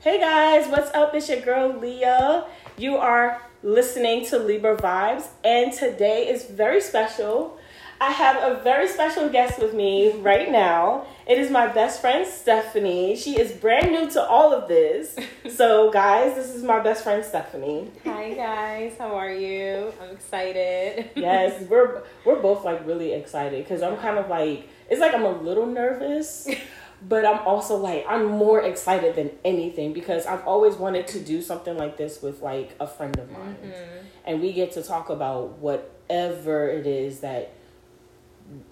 Hey guys, what's up? It's your girl Leah. You are listening to Libra Vibes, and today is very special. I have a very special guest with me right now. It is my best friend Stephanie. She is brand new to all of this. So, guys, this is my best friend Stephanie. Hi guys, how are you? I'm excited. Yes, we're we're both like really excited because I'm kind of like it's like I'm a little nervous, but I'm also like I'm more excited than anything because I've always wanted to do something like this with like a friend of mine, Mm-hmm. and we get to talk about whatever it is that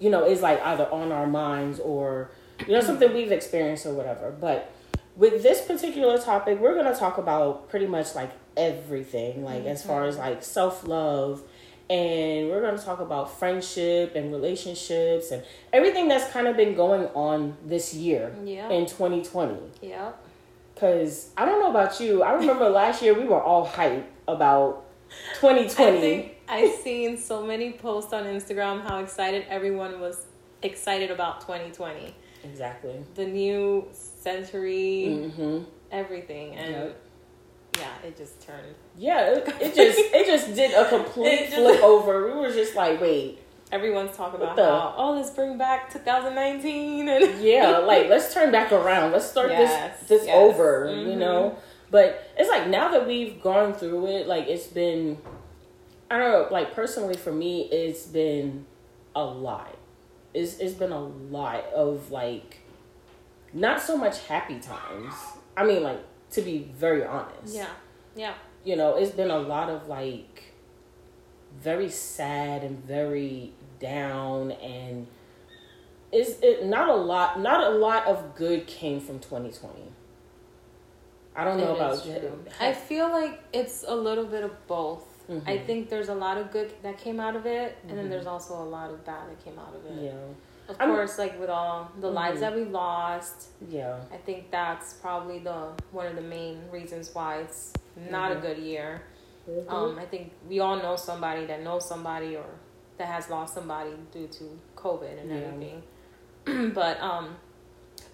you know is like either on our minds or you know something we've experienced or whatever. But with this particular topic, we're gonna talk about pretty much like everything, like as far as like self love. And we're going to talk about friendship and relationships and everything that's kind of been going on this year Yeah. in 2020. Yep. Because I don't know about you, I remember last year we were all hype about 2020. I think I've seen so many posts on Instagram how excited everyone was excited about 2020. exactly. The new century, hmm everything. And Yep. Yeah, it just turned. Yeah, it, it just it just did a complete just- flip over. We were just like, wait, Everyone's talking about the- how, oh, let's bring back 2019. And yeah, like let's turn back around. Let's start Yes, this this yes. over, you Mhm. know. But it's like now that we've gone through it, like it's been, I don't know, like personally for me, it's been a lot. It's it's been a lot of like, not so much happy times. I mean, like to be very honest, yeah. Yeah. you know, it's been a lot of like very sad and very down and is it not a lot not a lot of good came from 2020 i don't know It about true. I feel like it's a little bit of both. I Mhm. think there's a lot of good that came out of it, and then Mhm. there's also a lot of bad that came out of it. yeah Of I'm- course, like with all the lives Mhm. that we lost, yeah I think that's probably the one of the main reasons why it's not Mhm. a good year. Um, I think we all know somebody that knows somebody or that has lost somebody due to COVID and Yeah. everything. but um,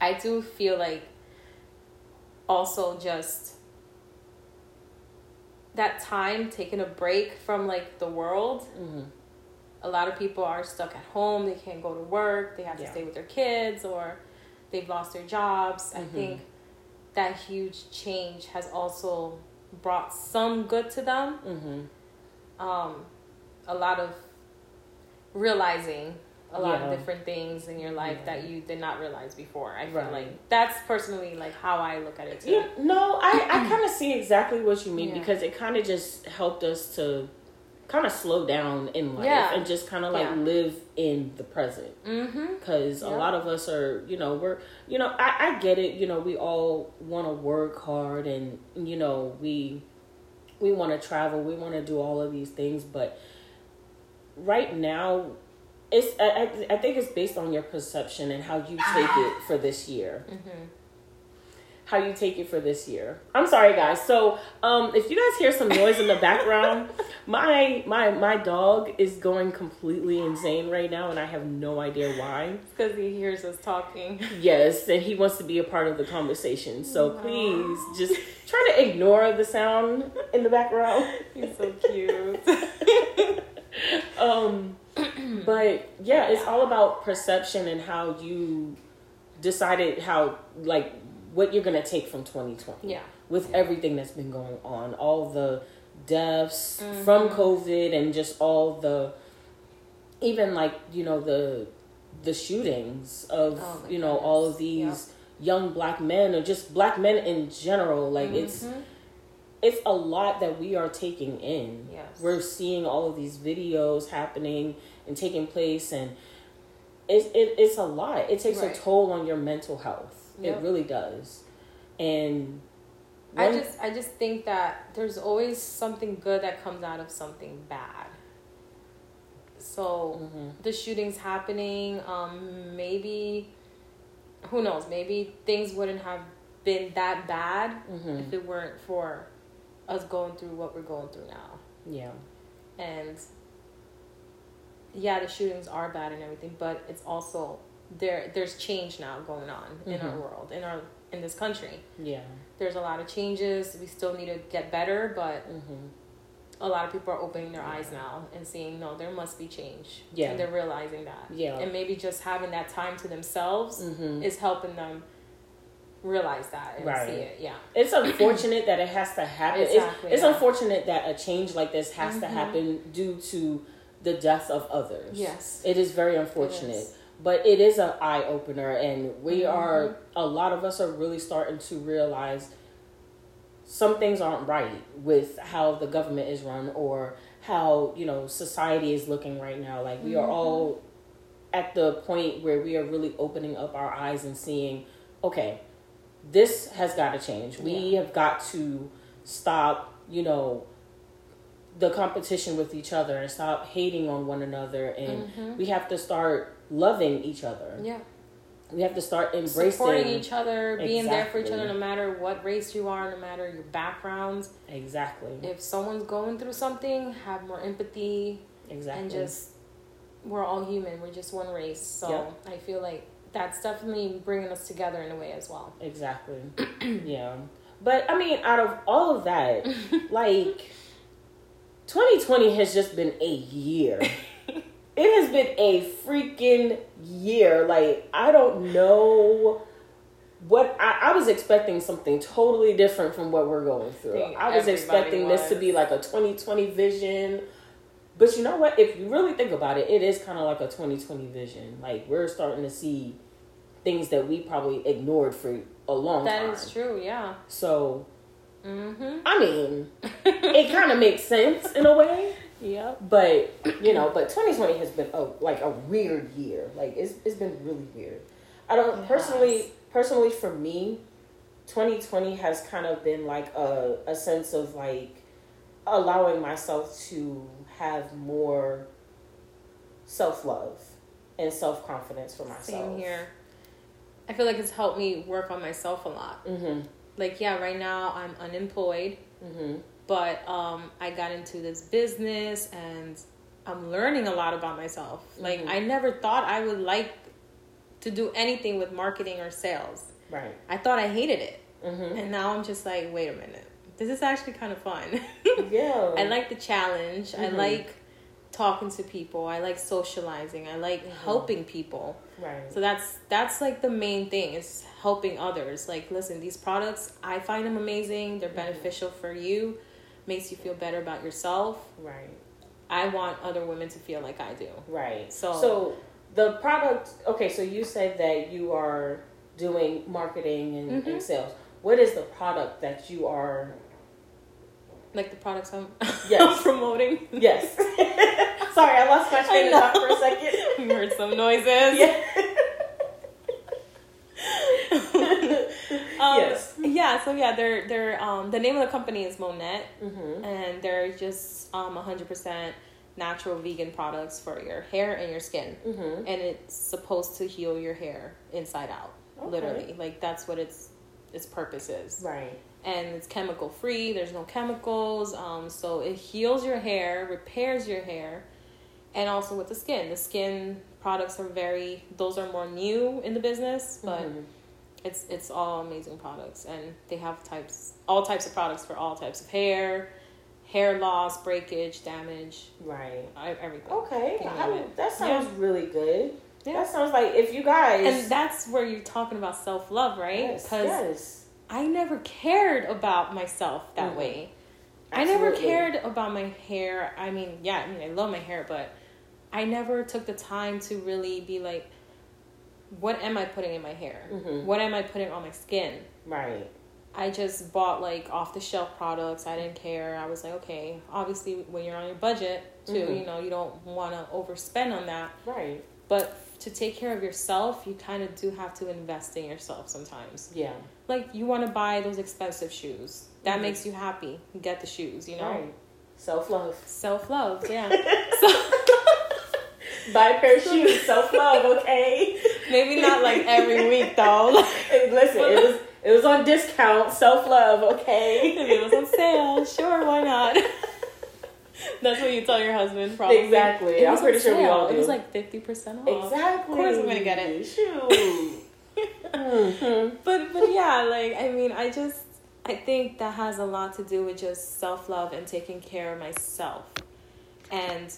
I do feel like also just that time taking a break from like the world. A lot of people are stuck at home. They can't go to work. They have to Yeah. stay with their kids or they've lost their jobs. I Mhm. think that huge change has also brought some good to them hmm um, a lot of realizing a lot Yeah. of different things in your life Yeah. that you did not realize before. I feel Right. like that's personally like how I look at it too. yeah, no i i kind of see exactly what you mean because it kind of just helped us to kind of slow down in life Yeah. and just kind of like Yeah. live in the present Mm-hmm. because a lot of us are you know we're you know i, I get it you know we all want to work hard and you know we we want to travel we want to do all of these things but right now it's I, I- I think it's based on your perception and how you take it for this year Mm-hmm. How you take it for this year i'm sorry guys so um if you guys hear some noise in the background my my my dog is going completely insane right now and i have no idea why Because he hears us talking. Yes, and he wants to be a part of the conversation. So please just try to ignore the sound in the background. He's so cute. Um, but yeah, it's all about perception and how you decided how like what you're gonna take from 2020 yeah. with everything that's been going on, all the deaths Mhm. from COVID and just all the even like you know the the shootings of Oh you know all of goodness. these young black men or just black men in general like it's Mhm. it's a lot that we are taking in Yes. we're seeing all of these videos happening and taking place and it's it, it's a lot it takes Right. a toll on your mental health Yep. it really does and I just I just think that there's always something good that comes out of something bad. So Mhm. the shootings happening, um, maybe who knows, maybe things wouldn't have been that bad Mhm. if it weren't for us going through what we're going through now. yeah And yeah, the shootings are bad and everything, but it's also there there's change now going on in our Mhm. world, in our in this country. Yeah. There's a lot of changes. We still need to get better, but Mm-hmm. a lot of people are opening their eyes now and seeing no, there must be change. Yeah. and they're realizing that. Yeah. and maybe just having that time to themselves Mm-hmm. is helping them realize that and Right. see it. Yeah, It's unfortunate that it has to happen. Exactly, it's it's yeah. unfortunate that a change like this has to Mhm. happen due to the death of others. Yes. It is very unfortunate. is. But it is an eye opener and we Mhm. are a lot of us are really starting to realize some things aren't right with how the government is run or how, you know, society is looking right now. Like we are Mhm. all at the point where we are really opening up our eyes and seeing, okay, this has got to change. We have got to stop, you know, the competition with each other and stop hating on one another and Mhm. we have to start loving each other. yeah. We have to start embracing Supporting each other, being there for each other, no matter what race you are, no matter your backgrounds. Exactly. If someone's going through something, have more empathy Exactly. and just we're all human. We're just one race. So Yep. I feel like that's definitely bringing us together in a way as well. Exactly. yeah. But I mean, out of all of that, like 2020 has just been a year. it has been a freaking year. Like, I don't know what I, I was expecting something totally different from what we're going through. think I was expecting this to be like a 2020 vision. But you know what? If you really think about it, it is kind of like a 2020 vision. Like we're starting to see things that we probably ignored for a long That time. is true. Yeah. So, Mm-hmm. I mean, it kind of makes sense in a way. Yep. But you know, but 2020 has been a like a weird year. Like it's it's been really weird. I don't personally personally for me, 2020 has kind of been like a a sense of like allowing myself to have more self love and self confidence for myself. Same here. I feel like it's helped me work on myself a lot. Mhm. Like, yeah, right now I'm unemployed, Mhm. But um, I got into this business and I'm learning a lot about myself. Like, Mhm. I never thought I would like to do anything with marketing or sales. Right. I thought I hated it. Mhm. And now I'm just like, wait a minute. This is actually kind of fun. Yeah. I like the challenge. I Mhm. like talking to people. I like socializing. I like Mhm. helping people. Right. So that's that's like the main thing is helping others. Like, listen, these products, I find them amazing. They're Mhm. beneficial for you. Makes you feel better about yourself. Right. I want other women to feel like I do. Right. So- so the product. Okay, so you said that you are doing marketing and, Mhm. and sales. What is the product that you are? Like the products I'm, Yes. promoting. Yes. Sorry, I lost my train of thought for a second. You heard some noises. Yeah. Um, Yes. Yeah. So yeah, they're they're um the name of the company is Monat, Mm-hmm. and they're just um hundred percent natural vegan products for your hair and your skin, Mm-hmm. and it's supposed to heal your hair inside out. Okay. Literally, like that's what its its purpose is. Right. And it's chemical free. There's no chemicals. Um, so it heals your hair, repairs your hair, and also with the skin. The skin products are very; those are more new in the business, but Mhm. It's it's all amazing products and they have types all types of products for all types of hair hair loss breakage damage right. I- everything Okay. I that sounds really good. Yeah. That sounds like if you guys. and that's where you're talking about self-love right Yes. because yes. i never cared about myself that Mhm. way i never cared about my hair i mean yeah i mean i love my hair but i never took the time to really be like what am i putting in my hair Mhm. what am i putting on my skin Right. I just bought like off the shelf products. I didn't care. I was like, okay, obviously when you're on your budget too, Mhm. you know, you don't want to overspend on that. Right. But to take care of yourself, you kind of do have to invest in yourself sometimes. Yeah. Like you want to buy those expensive shoes. That Mhm. makes you happy. Get the shoes, you know? Right. Self love. Self love, yeah. so Buy a pair of shoes. Self love. Okay. maybe not like every week though. Hey, Listen, it was it was on discount. Self love. Okay. if it was on sale, sure, why not? That's what you tell your husband, probably. Exactly. It I'm was pretty sure we sale. all It was like fifty percent off. Exactly. Of course, I'm gonna get it. Shoot. Mhm. but but yeah, like I mean, I just I think that has a lot to do with just self love and taking care of myself. And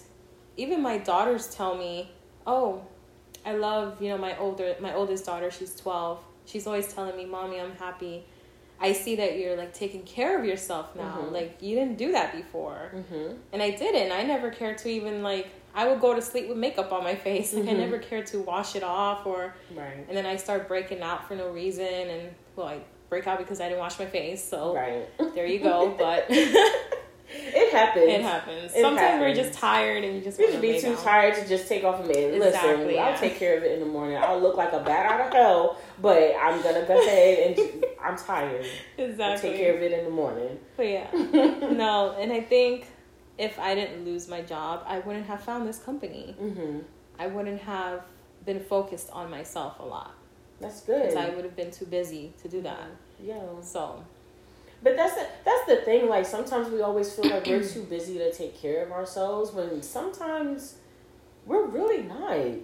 even my daughters tell me, "Oh, I love you know my older my oldest daughter. She's twelve. She's always telling me, "Mommy, I'm happy. I see that you're like taking care of yourself now. Mhm. Like you didn't do that before." Mhm. And I didn't. I never cared to even like I would go to sleep with makeup on my face. Like I Mhm. never cared to wash it off or Right. and then I start breaking out for no reason and well I break out because I didn't wash my face. So Right. there you go. But it It happens. happens. It Sometimes we're just tired and you just You should be too down. tired to just take off a man. Listen, Exactly, I'll take care of it in the morning. I'll look like a bat out of hell, but I'm gonna go ahead and I'm tired. I'll Exactly. take care of it in the morning. But yeah. no, and I think if I didn't lose my job, I wouldn't have found this company. hmm I wouldn't have been focused on myself a lot That's good. because I would have been too busy to do that. yeah. So But that's the, that's the thing. Like sometimes we always feel like we're too busy to take care of ourselves when sometimes we're really not.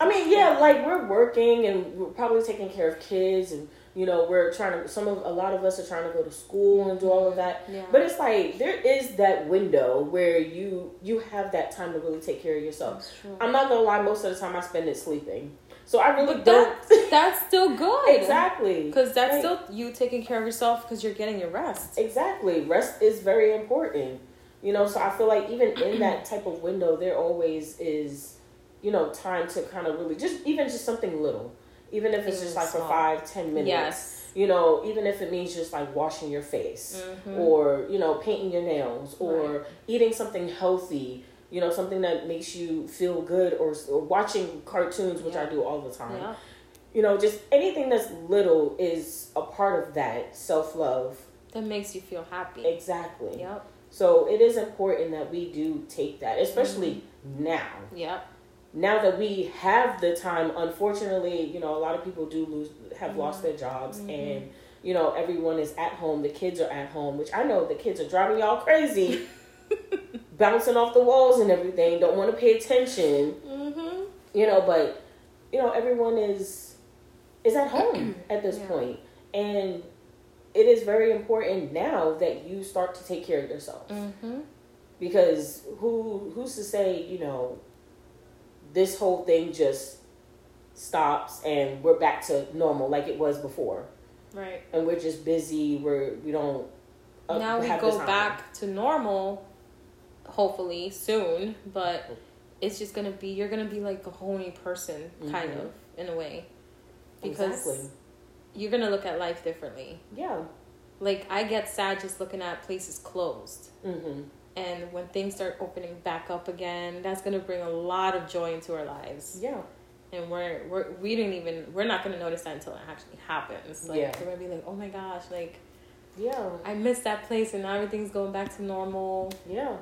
I mean, yeah, like we're working and we're probably taking care of kids and you know we're trying to. Some of a lot of us are trying to go to school and do all of that. yeah. But it's like there is that window where you you have that time to really take care of yourself. I'm not gonna lie, most of the time I spend it sleeping. So I really But don't That's still good. exactly Because that's Right. still you taking care of yourself because you're getting your rest. Exactly. Rest is very important. You know, so I feel like even in that type of window, there always is, you know, time to kind of really just even just something little, even if it's Even just like for five, ten minutes. Yes. You know, even if it means just like washing your face Mhm. or you know painting your nails or eating something healthy. You know, something that makes you feel good, or, or watching cartoons, which Yeah. I do all the time. Yeah. You know, just anything that's little is a part of that self love. That makes you feel happy. Exactly. Yep. So it is important that we do take that, especially Mm-hmm. now. Yep. Now that we have the time, unfortunately, you know, a lot of people do lose, have lost Mhm. their jobs, Mhm. and you know, everyone is at home. The kids are at home, which I know the kids are driving y'all crazy, bouncing off the walls and everything. Don't want to pay attention, Mm-hmm. you know. But you know, everyone is is at home at this Yeah. point, and it is very important now that you start to take care of yourself Mm-hmm. because who who's to say you know this whole thing just stops and we're back to normal like it was before Right. and we're just busy we're we don't uh, now we go back to normal, hopefully soon, but it's just gonna be you're gonna be like a whole new person, kind Mhm. of in a way, because exactly you're gonna look at life differently. yeah Like I get sad just looking at places closed. mm-hmm. And when things start opening back up again, that's gonna bring a lot of joy into our lives. yeah And we're we're we didn't even we're not gonna notice that until it actually happens. Like Yeah. we're gonna be like, oh my gosh, like yeah I missed that place and now everything's going back to normal. yeah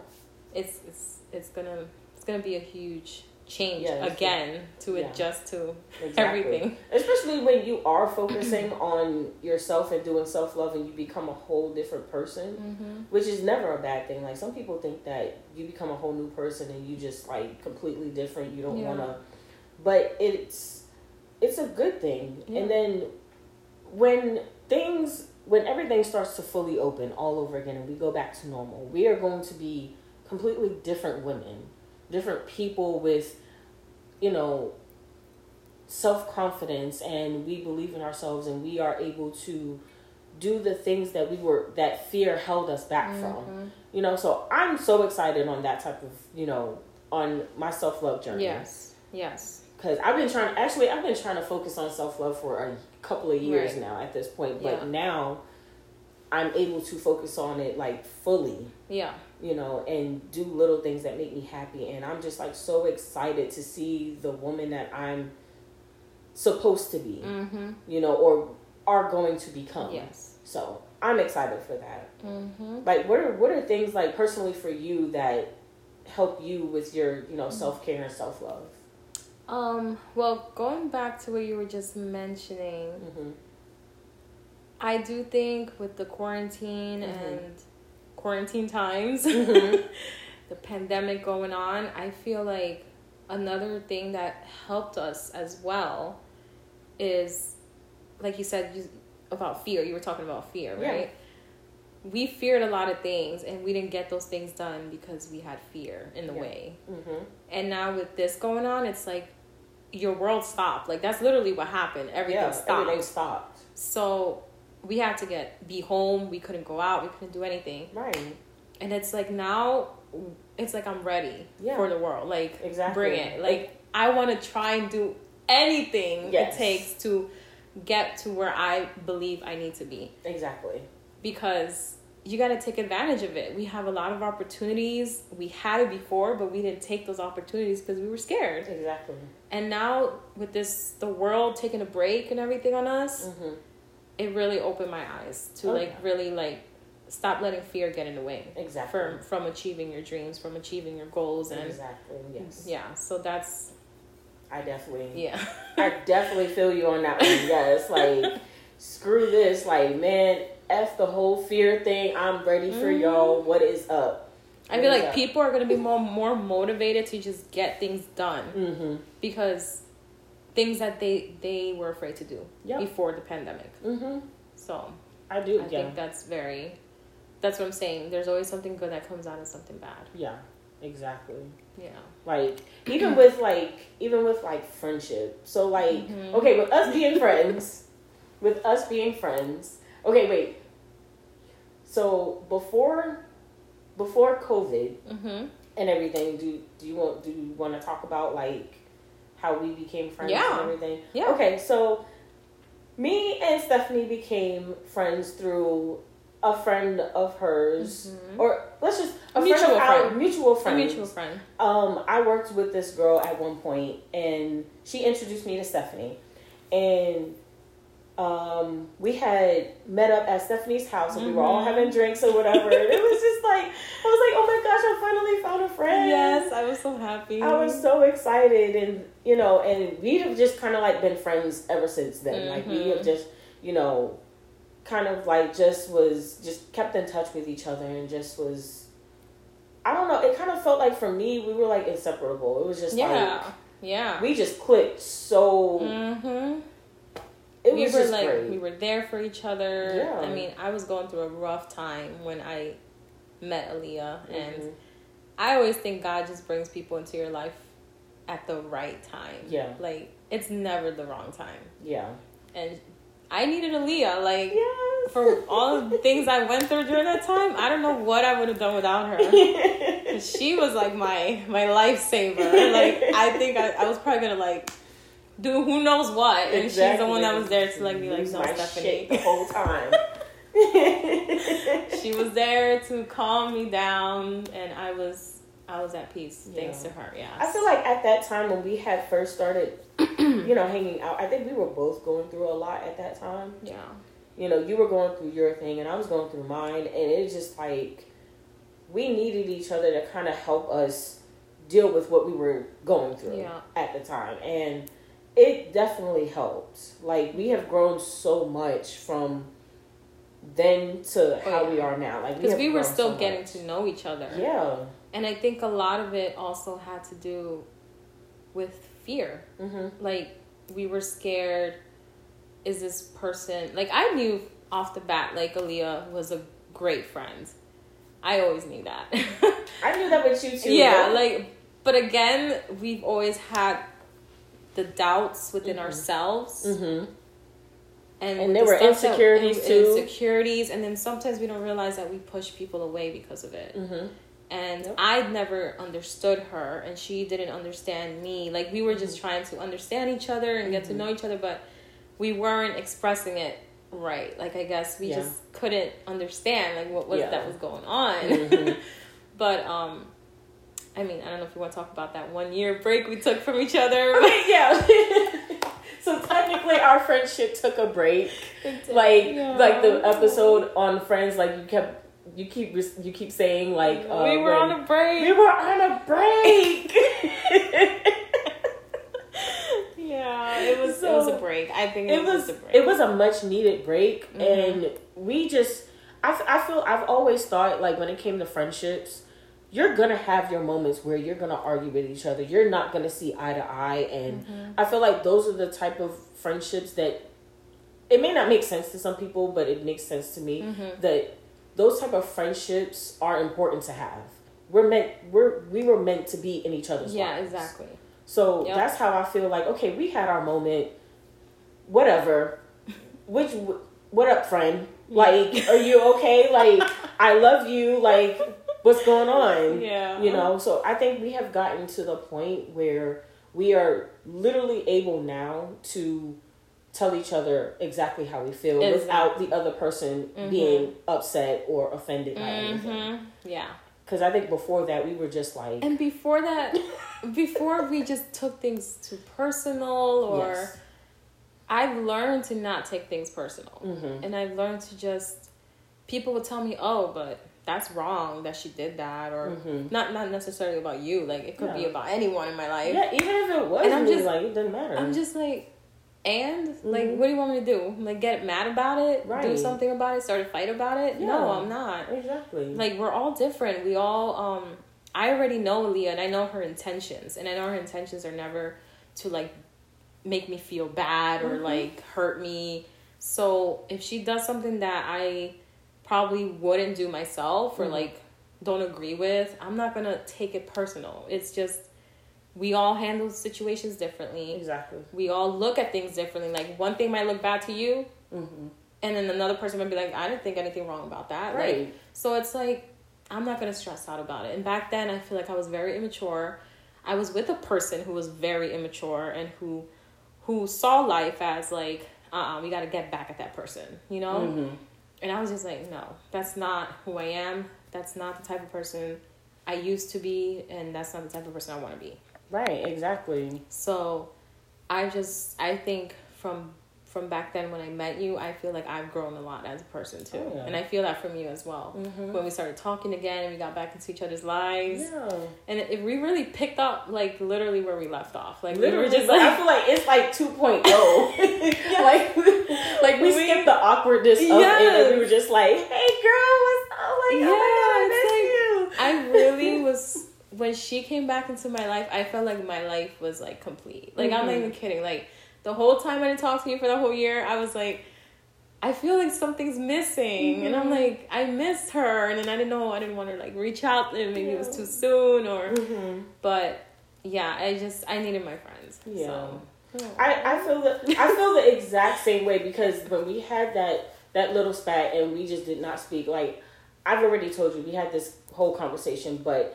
It's it's it's gonna it's gonna be a huge change Yeah, again to yeah. adjust to exactly. everything. especially when you are focusing on yourself and doing self-love and you become a whole different person Mm-hmm. which is never a bad thing. Like some people think that you become a whole new person and you just like completely different. You don't Yeah. want to, but it's it's a good thing. And then when things when everything starts to fully open all over again and we go back to normal, we are going to be completely different women, different people with, you know, self confidence and we believe in ourselves and we are able to do the things that we were that fear held us back from. Mhm. You know, so I'm so excited on that type of, you know, on my self love journey. Yes. Yes. Because I've been trying actually I've been trying to focus on self love for a couple of years Right. now at this point. But Yeah. now I'm able to focus on it like fully Yeah. you know, and do little things that make me happy. And I'm just like so excited to see the woman that I'm supposed to be, Mm-hmm. you know, or are going to become. Yes. So I'm excited for that. Mm-hmm. Like, what are what are things like personally for you that help you with your you Mm-hmm. know self care and self love? Um. Well, going back to what you were just mentioning, Mm-hmm. I do think with the quarantine Mhm. and quarantine times, Mhm. the pandemic going on, I feel like another thing that helped us as well is like you said you, about fear. You were talking about fear, Yeah. right? We feared a lot of things, and we didn't get those things done because we had fear in the Yeah. way. Mm-hmm. And now with this going on, it's like your world stopped. Like that's literally what happened. Everything Yeah, stopped. everything stopped. So we had to get be home. We couldn't go out. We couldn't do anything. Right. And it's like now, it's like I'm ready Yeah. for the world. Like Exactly. bring it. Like I want to try and do anything Yes. it takes to get to where I believe I need to be Exactly. because you got to take advantage of it. We have a lot of opportunities. We had it before, but we didn't take those opportunities because we were scared. Exactly. And now with this, the world taking a break and everything on us, Mm-hmm. It really opened my eyes to Oh, like yeah. really like stop letting fear get in the way Exactly. from from achieving your dreams, from achieving your goals, and exactly. Yes. yeah. So that's I definitely. yeah. I definitely feel you on that one. Yes, like screw this. Like man, f the whole fear thing. I'm ready for Mhm. y'all. What is up? I feel like people are gonna be more more motivated to just get things done Mm-hmm. because things that they they were afraid to do Yep. before the pandemic. Mm-hmm. So I do. I yeah. think that's very. That's what I'm saying. There's always something good that comes out of something bad. yeah. Exactly. Yeah. Like even with like even with like friendship. So like Mhm. okay, with us being friends, with us being friends. Okay, wait. So before before COVID Mm-hmm. and everything, do do you want do you want to talk about like how we became friends Yeah. and everything? Yeah. Okay, so me and Stephanie became friends through a friend of hers, Mhm. or let's just A mutual friend mutual of our- friend. mutual A friend. mutual friend. Um, I worked with this girl at one point, and she introduced me to Stephanie, and um, we had met up at Stephanie's house, and we were all Mhm. having drinks or whatever. and it was just like I was like, oh my gosh, I finally found a friend. Yes, I was so happy. I was so excited, and you know, and we have just kind of like been friends ever since then. Like we have Mhm. just, you know, kind of like just was just kept in touch with each other, and just was. I don't know. It kind of felt like for me, we were like inseparable. It was just yeah. like yeah. we just clicked. So Mm-hmm. We were like great. we were there for each other. Yeah. I mean, I was going through a rough time when I met Aaliyah, and Mhm. I always think God just brings people into your life at the right time. Yeah. like it's never the wrong time, yeah, and I needed Aaliyah. Like yes. for all the things I went through during that time, I don't know what I would have done without her. she was like my my lifesaver. Like I think I, I was probably gonna like do who knows what, and she's the one that was there to like be like, no, Stephanie. the whole time. she was there to calm me down, and I was I was at peace thanks to her. Yeah, I feel like at that time when we had first started, you know, hanging out, I think we were both going through a lot at that time. yeah, You know, you were going through your thing and I was going through mine, and it's just like we needed each other to kind of help us deal with what we were going through Yeah. at the time. And it definitely helped. Like, we have grown so much from then to how yeah. we are now. Like, because have we were still so getting much. to know each other. Yeah. and I think a lot of it also had to do with fear. Mm-hmm. Like we were scared. Is this person like I knew off the bat like Aaliyah was a great friend. I always knew that. I knew that with you too. yeah, though. like but again, we've always had the doubts within Mhm. ourselves. Mm-hmm. And, And there the were that- insecurities, and- too. Insecurities, and then sometimes we don't realize that we push people away because of it. Mm-hmm. And Yep. I'd never understood her, and she didn't understand me. Like we were just trying to understand each other and get to Mhm. know each other, but we weren't expressing it right. Like I guess we Yeah. just couldn't understand like what was Yeah. that was going on. Mhm. but um, I mean, I don't know if you want to talk about that one year break we took from each other. Okay, yeah. so technically, our friendship took a break. Like, Yeah. like the episode on Friends, like you kept, you keep, you keep saying like uh, we were on a break. we were on a break. yeah, it was it was a break. I think it, it was, was a break. it was a much needed break Mhm. and we just I, I feel i've always thought like when it came to friendships you're gonna have your moments where you're gonna argue with each other you're not gonna see eye to eye and Mhm. i feel like those are the type of friendships that it may not make sense to some people, but it makes sense to me Mm-hmm. that those type of friendships are important to have. We're meant we're we were meant to be in each other's Yeah, lives. exactly. So Yep. that's how I feel like okay, we had our moment. Whatever. Which what up, friend? Like, are you okay? Like, I love you. Like, what's going on? Yeah. You know. So I think we have gotten to the point where we are literally able now to tell each other exactly how we feel without the other person being upset or offended by anything. Mm-hmm. Yeah. Because I think before that we were just like, And before that, before we just took things too personal, or yes, I've learned to not take things personal, Mhm. and I've learned to just people would tell me, "Oh, but that's wrong that she did that," or Mhm. not not necessarily about you. Like it could be about anyone in my life. yeah, even if it was And I'm just- like it doesn't matter. I'm just like, and like, Mhm. what do you want me to do? Like, get mad about it? Do something about it? Start a fight about it? No, I'm not. exactly Like, we're all different. We all, um, I already know Leah, and I know her intentions, and I know her intentions are never to like make me feel bad or Mhm. like hurt me. So if she does something that I probably wouldn't do myself or Mhm. like don't agree with, I'm not gonna take it personal. It's just we all handle situations differently exactly. we all look at things differently. Like one thing might look bad to you, Mm-hmm. and then another person might be like, "I didn't think anything wrong about that." Like, Right. so it's like I'm not gonna stress out about it. And back then, I feel like I was very immature. I was with a person who was very immature and who who saw life as like, "Uh, uh we got to get back at that person," you know. Mm-hmm. And I was just like, "No, that's not who I am. That's not the type of person I used to be, and that's not the type of person I want to be." Right. Exactly. So I just I think from from back then when I met you, I feel like I've grown a lot as a person too. Oh, yeah. And I feel that from you as well. Mhm. When we started talking again and we got back into each other's lives. Yeah. And it, it- we really picked up like literally where we left off. Like Literally, we were just I feel like it's like 2.0. like, like we We- skipped the awkwardness of it, and we were just like, "Hey, girl, what's up? Like, Yeah, oh my god, I miss you." I really was when she came back into my life, I felt like my life was like complete. Like I'm not Mhm. even kidding. Like the whole time I didn't talk to you for the whole year, I was like, I feel like something's missing, and I'm Mhm. like, I missed her, and then I didn't know, I didn't want to like reach out, and maybe it was too soon, or Mhm. but yeah, I just I needed my friends. Yeah. So. I, I feel the I feel the exact same way because when we had that that little spat and we just did not speak like I've already told you we had this whole conversation but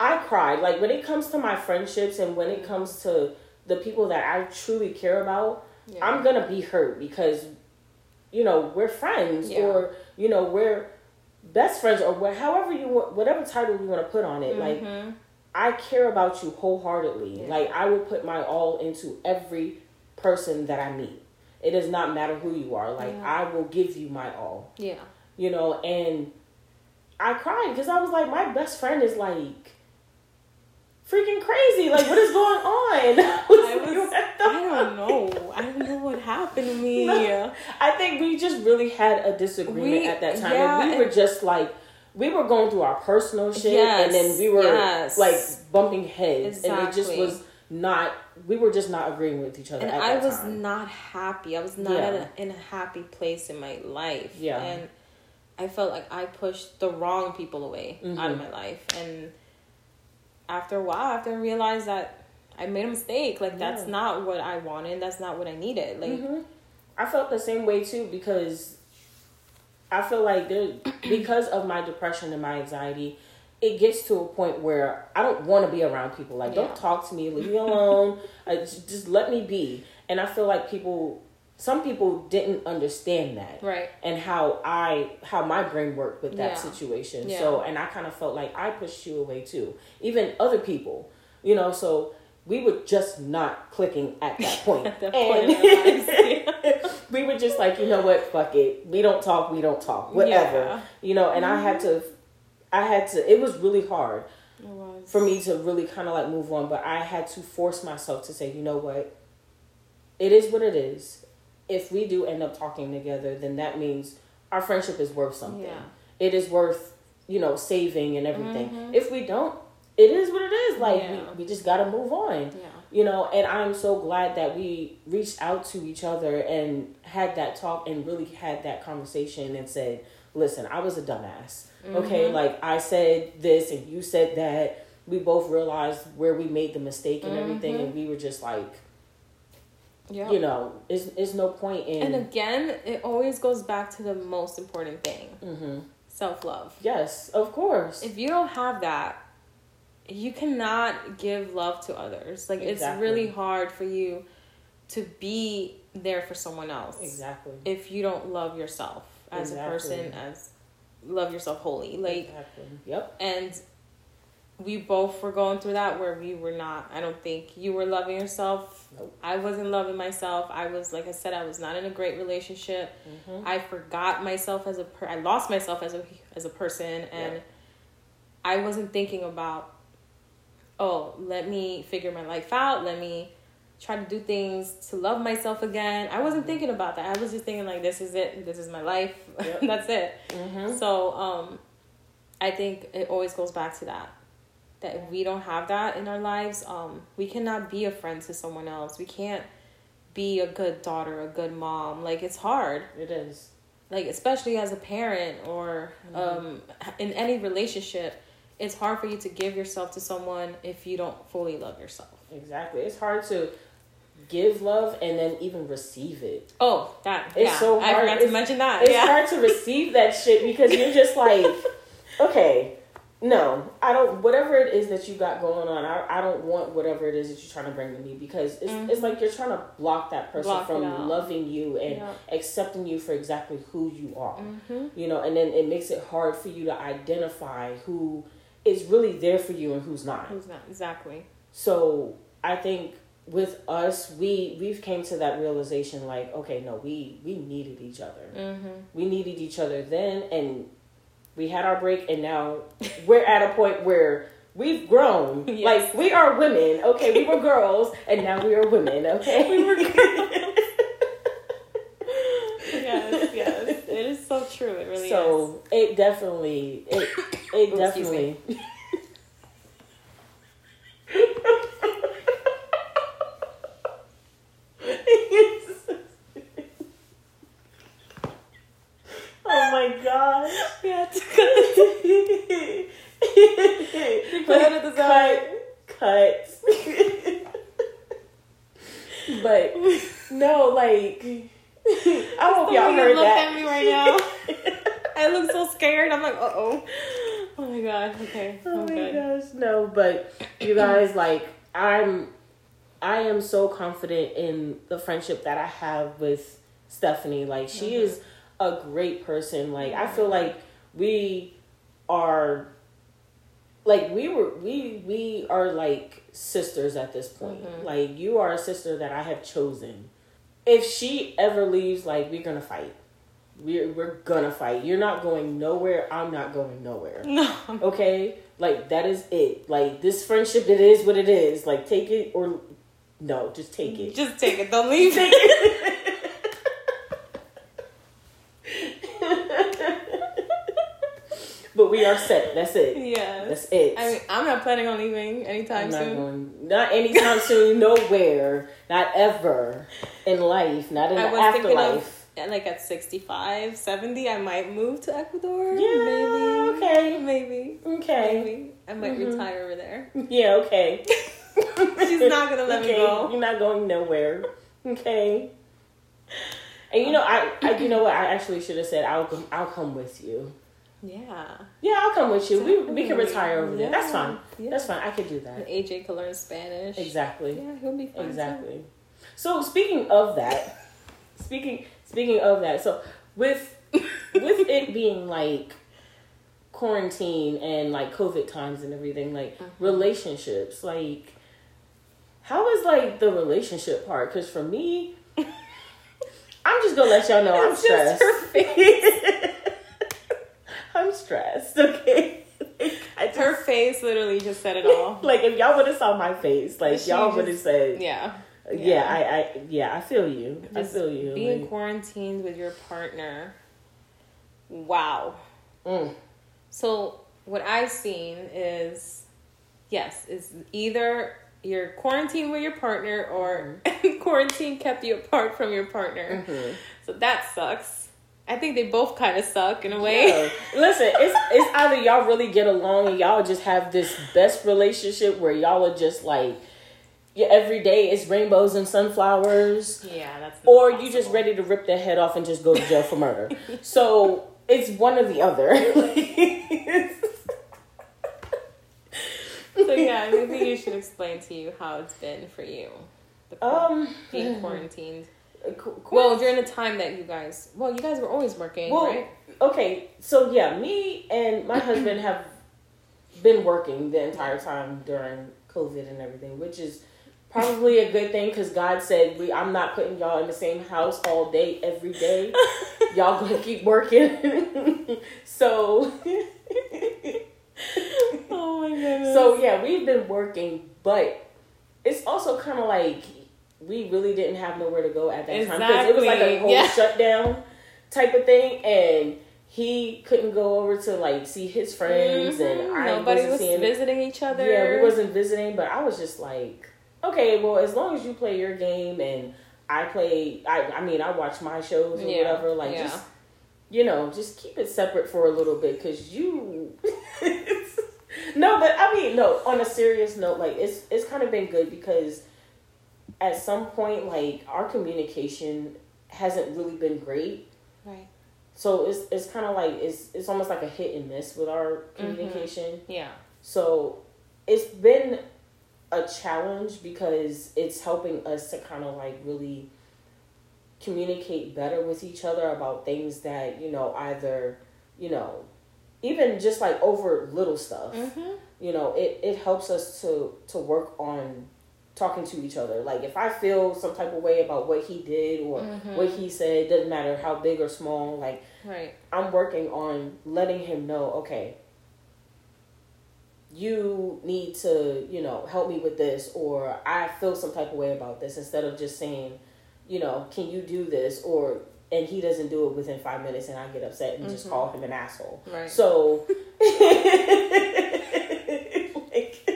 I cried like when it comes to my friendships and when it comes to the people that I truly care about Yeah. I'm gonna be hurt because you know we're friends Yeah. or you know we're best friends or wha- however you want whatever title you want to put on it like Mhm. I care about you wholeheartedly. Yeah. Like I will put my all into every person that I meet. It does not matter who you are. Like. I will give you my all. yeah, You know, and I cried because I was like, my best friend is like freaking crazy. Like what is going on? I was I don't know. I don't know what happened to me. No. I think we just really had a disagreement We- at that time. yeah, and we were just like we were going through our personal shit Yes, and then we were yes. like bumping heads and it just was not we were just not agreeing with each other and at I was time. not happy. I was not Yeah. a, in a happy place in my life. Yeah. and I felt like I pushed the wrong people away out of Mhm. my life. And after a while, after I realized that I made a mistake, like that's Yeah. not what I wanted. That's not what I needed. Like Mhm. I felt the same way too because I feel like there because of my depression and my anxiety, it gets to a point where I don't want to be around people. Like, Yeah. don't talk to me, leave me alone. I, just, just let me be. And I feel like people, some people didn't understand that right, and how I how my brain worked with that Yeah. situation. Yeah. So, and I kind of felt like I pushed you away too, even other people. You know, so we were just not clicking at that point. At that And point we were just like, you know what, fuck it. We don't talk, we don't talk. Whatever. Yeah. You know, and I had mm-hmm. to I had to it was really hard was for me to really kind of like move on, but I had to force myself to say, you know what? It is what it is. If we do end up talking together, then that means our friendship is worth something. Yeah. It is worth, you know, saving and everything. Mhm. If we don't, it is what it is. Like Yeah. we, we just gotta move on. Yeah. You know, and I'm so glad that we reached out to each other and had that talk and really had that conversation and said, listen, I was a dumbass. Okay, Mm-hmm. like I said this and you said that. We both realized where we made the mistake and everything, Mm-hmm. and we were just like, Yeah. you know, it's, it's no point in. And again, it always goes back to the most important thing hmm self love. Yes, of course. If you don't have that, you cannot give love to others. Like, it's really hard for you to be there for someone else exactly. if you don't love yourself as Exactly. a person, as love yourself wholly. Like, exactly. Yep. and we both were going through that where we were not i don't think you were loving yourself Nope. i wasn't loving myself i was like i said i was not in a great relationship Mhm. i forgot myself as a per- i lost myself as a as a person and Yeah. i wasn't thinking about oh let me figure my life out let me try to do things to love myself again i wasn't thinking about that i was just thinking like this is it this is my life Yep. that's it Mhm. so um, I think it always goes back to that. That if we don't have that in our lives, um, we cannot be a friend to someone else. We can't be a good daughter, a good mom. Like it's hard. It is. Like especially as a parent or um, in any relationship, it's hard for you to give yourself to someone if you don't fully love yourself. Exactly. It's hard to give love and then even receive it. Oh, that It's yeah. so I hard. forgot to mention that. It's yeah. hard to receive that shit because you're just like, okay, no, I don't. Whatever it is that you got going on, I, I don't want whatever it is that you're trying to bring to me because it's Mhm. it's like you're trying to block that person Block from loving you and Yeah. accepting you for exactly who you are. Mm-hmm. You know, and then it makes it hard for you to identify who is really there for you and who's not. Who's not exactly? So I think with us, we we've came to that realization like, okay, no, we we needed each other. Mm-hmm. We needed each other then, and we had our break, and now we're at a point where we've grown. Yes. Like we are women. Okay, we were girls, and now we are women. Okay, we were yes, yes. It is so true. It really is. so it definitely it it Oh, me. definitely. oh my gosh. We had to at the side. Cut. but no, like I hope y'all heard look that. at me right now. I look so scared. I'm like, uh oh. Oh my god. Okay. Oh I'm my good. gosh, no, but you guys, like, I'm, I am so confident in the friendship that I have with Stephanie. Like, she Mhm. is a great person. Like, I feel like we are, like, we were, we, we are like sisters at this point. Mhm. Like, you are a sister that I have chosen. If she ever leaves, like, we're gonna fight. We're, we're gonna fight. You're not going nowhere. I'm not going nowhere. No. Okay? Like that is it. Like this friendship it is what it is. Like take it or no, just take it. Just take it. Don't leave it. but we are set. That's it. Yeah. That's it. I mean, I'm not planning on leaving anytime I'm not soon. going not anytime soon, nowhere. Not ever in life. Not in I the was thinking afterlife. of like at 65, 70, I might move to Ecuador. Yeah, maybe. okay. Maybe. Okay. Maybe. I might Mhm. retire over there. Yeah, okay. She's not gonna let me go. You're not going nowhere. Okay. And you know, I, I you know what? I actually should have said I'll come- I'll come with you. Yeah. Yeah, I'll come with you. We we can retire over there. That's fine. Yeah. That's fine. I could do And that. AJ can learn Spanish. Exactly. Yeah, he'll be fine. too. Exactly. So speaking of that, speaking speaking of that, so with with it being like quarantine and like COVID times and everything, like Mhm. relationships, like how is like the relationship part? Because for me, I'm just gonna let y'all know I'm stressed. I'm stressed. Okay. Just, Her face literally just said it all. like if y'all would have saw my face, like She y'all would have said, Yeah. yeah, Yeah. I, I, yeah, I feel you. I feel you. Being Like, quarantined with your partner. Wow. mm, So what I've seen is yes, it's either you're quarantined with your partner or quarantine kept you apart from your partner. Mhm. So that sucks. I think they both kind of suck in a way. Yeah. Listen, it's it's either y'all really get along and y'all just have this best relationship where y'all are just like, yeah, every day it's rainbows and sunflowers, Yeah, that's. or you just ready to rip their head off and just go to jail for murder. so it's one or the other. So yeah, maybe you should explain to you how it's been for you. The um, being quarantined. Well, during the time that you guys, well, you guys were always working, Well, right? okay, so yeah, me and my husband have been working the entire time during COVID and everything, which is probably a good thing because God said we I'm not putting y'all in the same house all day every day. y'all gonna keep working. so Oh my goodness. so yeah, we've been working, but it's also kind of like we really didn't have nowhere to go at that time because it was like a whole yeah. shutdown type of thing, and he couldn't go over to like see his friends, and Mhm. I nobody wasn't was seeing. visiting each other. Yeah, we wasn't visiting, but I was just like, okay, well, as long as you play your game and I play, I I mean, I watch my shows or Yeah, whatever, like yeah. just you know, just keep it separate for a little bit because you. no, but I mean, no. On a serious note, like it's it's kind of been good because at some point, like our communication hasn't really been great. Right. So it's it's kind of like it's it's almost like a hit and miss with our Mm-hmm. communication. Yeah. So it's been a challenge because it's helping us to kind of like really communicate better with each other about things that, you know, either, you know, even just like over little stuff. Mm-hmm. You know, it, it helps us to to work on talking to each other. Like if I feel some type of way about what he did or Mhm. what he said, doesn't matter how big or small, like Right. I'm working on letting him know, okay, you need to, you know, help me with this, or I feel some type of way about this, instead of just saying, you know, can you do this, or and he doesn't do it within five minutes, and I get upset and just Mhm. call him an asshole. Right. So, like,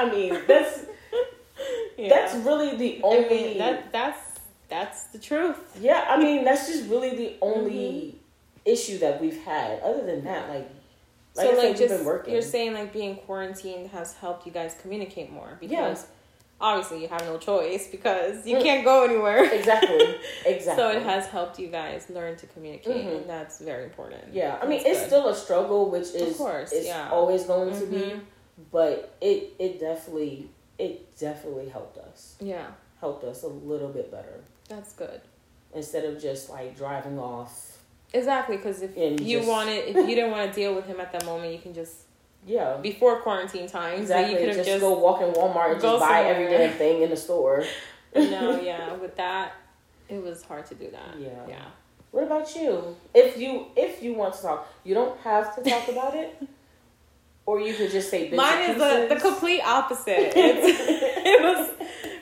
I mean, that's yeah. that's really the only. I mean, that that's that's the truth. Yeah, I mean that's just really the only Mm-hmm. issue that we've had. Other than that, like, like so I like just working. you're saying like being quarantined has helped you guys communicate more because Yeah. obviously you have no choice because you Mm. can't go anywhere. exactly, exactly. So it has helped you guys learn to communicate, Mhm. and that's very important. Yeah, I mean That's it's good. still a struggle, which is course, it's yeah. always going to be, Mhm. But it it definitely it definitely helped us yeah, helped us a little bit better that's good. instead of just like driving off. Exactly, because if you just- wanted, if you didn't want to deal with him at that moment, you can just Yeah, before quarantine times. exactly. You could Just, just, go walk in Walmart and just buy every damn thing in the store. no, yeah. With that, it was hard to do that. Yeah. yeah. What about you? If you if you want to talk, you don't have to talk about it, or you could just say Mine is the, the complete opposite. It's, it was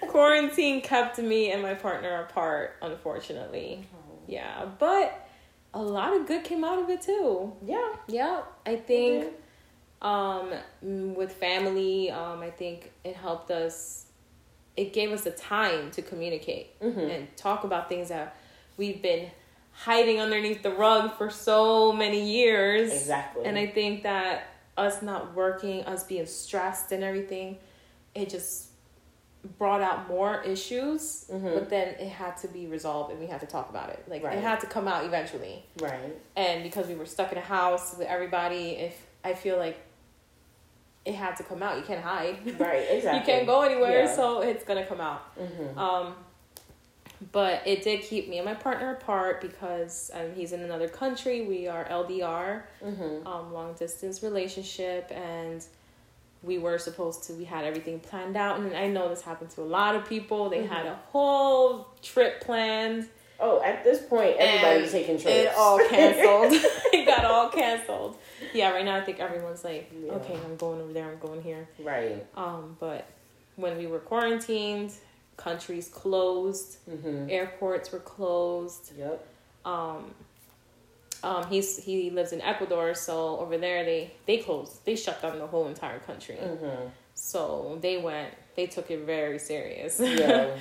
quarantine kept me and my partner apart, unfortunately. Yeah, but a lot of good came out of it too. Yeah, Yeah, I think um, mm, with family, um, I think it helped us. It gave us the time to communicate Mhm. and talk about things that we've been hiding underneath the rug for so many years. exactly. And I think that us not working, us being stressed and everything, it just brought out more issues. Mhm. But then it had to be resolved and we had to talk about it. Like Right. it had to come out eventually. right. And because we were stuck in a house with everybody, if I feel like it had to come out, you can't hide. Right, exactly. you can't go anywhere, Yeah. so it's gonna come out. hmm Um, but it did keep me and my partner apart because um, he's in another country. We are LDR, hmm um, long distance relationship, and we were supposed to. We had everything planned out, and I know this happened to a lot of people. They had a whole trip planned. Oh, at this point, everybody's taking trips. It all canceled. it got all canceled. Yeah, right now I think everyone's like, Yeah. okay, I'm going over there. I'm going here. right. Um, but when we were quarantined, countries closed, hmm airports were closed. Yep. Um, Um, he's he lives in Ecuador, so over there they they closed, they shut down the whole entire country. Mm-hmm. So they went, they took it very serious. Yeah.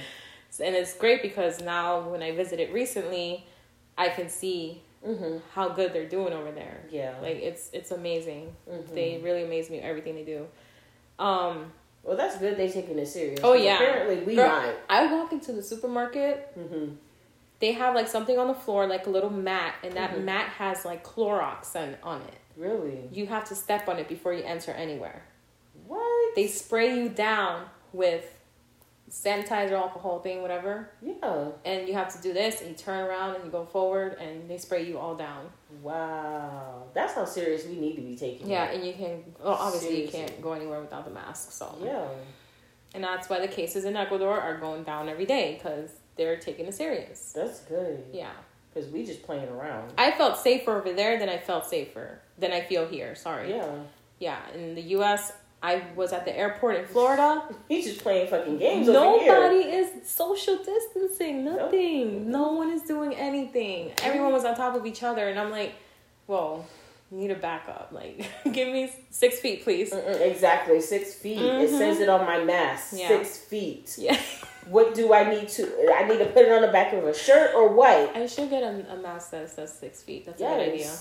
and it's great because now when I visited recently, I can see mm-hmm. how good they're doing over there. Yeah. Like it's it's amazing. Mhm. They really amaze me everything they do. Um, Well, that's good. They're taking it serious. Oh yeah. Apparently, we Girl, not. I walk into the supermarket, Mm-hmm. they have like something on the floor, like a little mat, and that Mhm. mat has like Clorox on, on it. Really? You have to step on it before you enter anywhere. What? They spray you down with sanitizer, alcohol thing, whatever, Yeah. and you have to do this, and you turn around and you go forward, and they spray you all down. Wow. That's how serious we need to be taking. Yeah, it. and you can. Well, obviously, you can't go anywhere without the mask. So Yeah. and that's why the cases in Ecuador are going down every day because they're taking it serious. That's good. Yeah. Because we just playing around. I felt safer over there than I felt safer than I feel here. Sorry. Yeah. Yeah. In the U.S., I was at the airport in Florida. He's just playing fucking games over Nobody is social distancing. Nothing. No one is doing anything. Everyone was on top of each other, and I'm like, "Whoa, you need a backup. Like, give me six feet, please." Mm-mm, exactly. Six feet. It Mhm. says it on my mask. Yeah. Six feet. Yeah. What do I need to? I need to put it on the back of a shirt or what? I should get a, a mask that says six feet. That's a good idea.